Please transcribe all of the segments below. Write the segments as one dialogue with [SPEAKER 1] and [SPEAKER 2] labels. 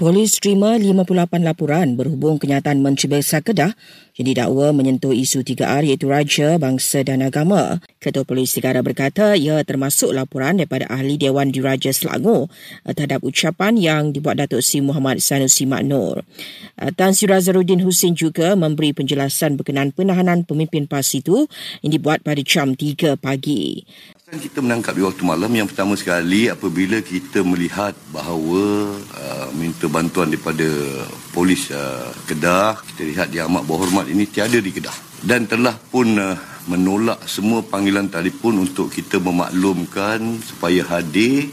[SPEAKER 1] Polis terima 58 laporan berhubung kenyataan Menteri Besar Kedah yang didakwa menyentuh isu 3R iaitu Raja, Bangsa dan Agama. Ketua Polis Negara berkata ia termasuk laporan daripada Ahli Dewan Diraja Selangor terhadap ucapan yang dibuat Datuk Seri Muhammad Sanusi Maknur. Tan Sri Razaruddin Hussein juga memberi penjelasan berkenaan penahanan pemimpin PAS itu yang dibuat pada jam 3 pagi.
[SPEAKER 2] Kita menangkap di waktu malam yang pertama sekali apabila kita melihat bahawa uh, minta bantuan daripada polis uh, Kedah, kita lihat dia amat berhormat ini tiada di Kedah. Dan telah pun uh, menolak semua panggilan telefon untuk kita memaklumkan supaya hadir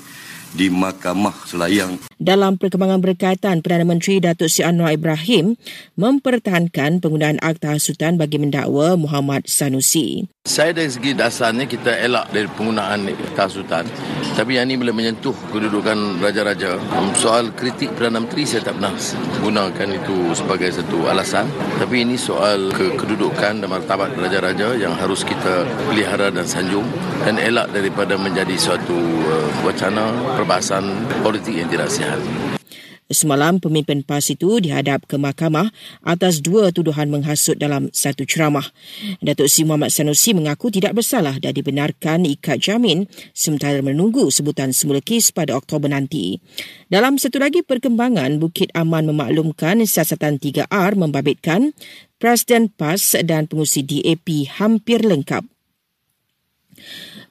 [SPEAKER 2] di Mahkamah Selayang.
[SPEAKER 1] Dalam perkembangan berkaitan, Perdana Menteri Datuk Seri Anwar Ibrahim mempertahankan penggunaan akta hasutan bagi mendakwa Muhammad Sanusi.
[SPEAKER 3] Saya dari segi dasarnya kita elak dari penggunaan akta hasutan. Tapi yang ini boleh menyentuh kedudukan raja-raja. Soal kritik Perdana Menteri saya tak pernah gunakan itu sebagai satu alasan. Tapi ini soal kedudukan dan martabat raja-raja yang harus kita pelihara dan sanjung. Dan elak daripada menjadi suatu uh, wacana perbahasan politik yang tidak sihat.
[SPEAKER 1] Semalam, pemimpin PAS itu dihadap ke mahkamah atas dua tuduhan menghasut dalam satu ceramah. Datuk Seri Muhammad Sanusi mengaku tidak bersalah dan dibenarkan ikat jamin sementara menunggu sebutan semula kes pada Oktober nanti. Dalam satu lagi perkembangan, Bukit Aman memaklumkan siasatan 3R membabitkan Presiden PAS dan pengusi DAP hampir lengkap.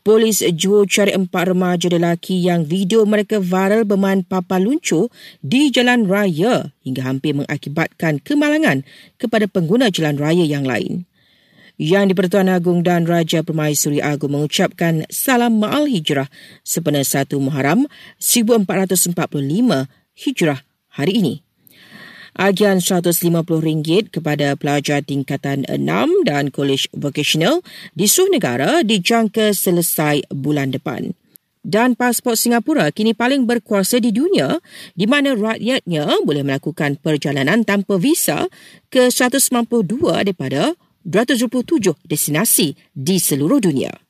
[SPEAKER 1] Polis jua cari empat remaja lelaki yang video mereka viral bermain papa luncur di jalan raya hingga hampir mengakibatkan kemalangan kepada pengguna jalan raya yang lain. Yang di-Pertuan Agong dan Raja Permaisuri Agong mengucapkan salam ma'al hijrah sepenuh satu Muharram 1445 hijrah hari ini agian RM150 kepada pelajar tingkatan 6 dan kolej vocational di seluruh negara dijangka selesai bulan depan. Dan pasport Singapura kini paling berkuasa di dunia di mana rakyatnya boleh melakukan perjalanan tanpa visa ke 192 daripada 227 destinasi di seluruh dunia.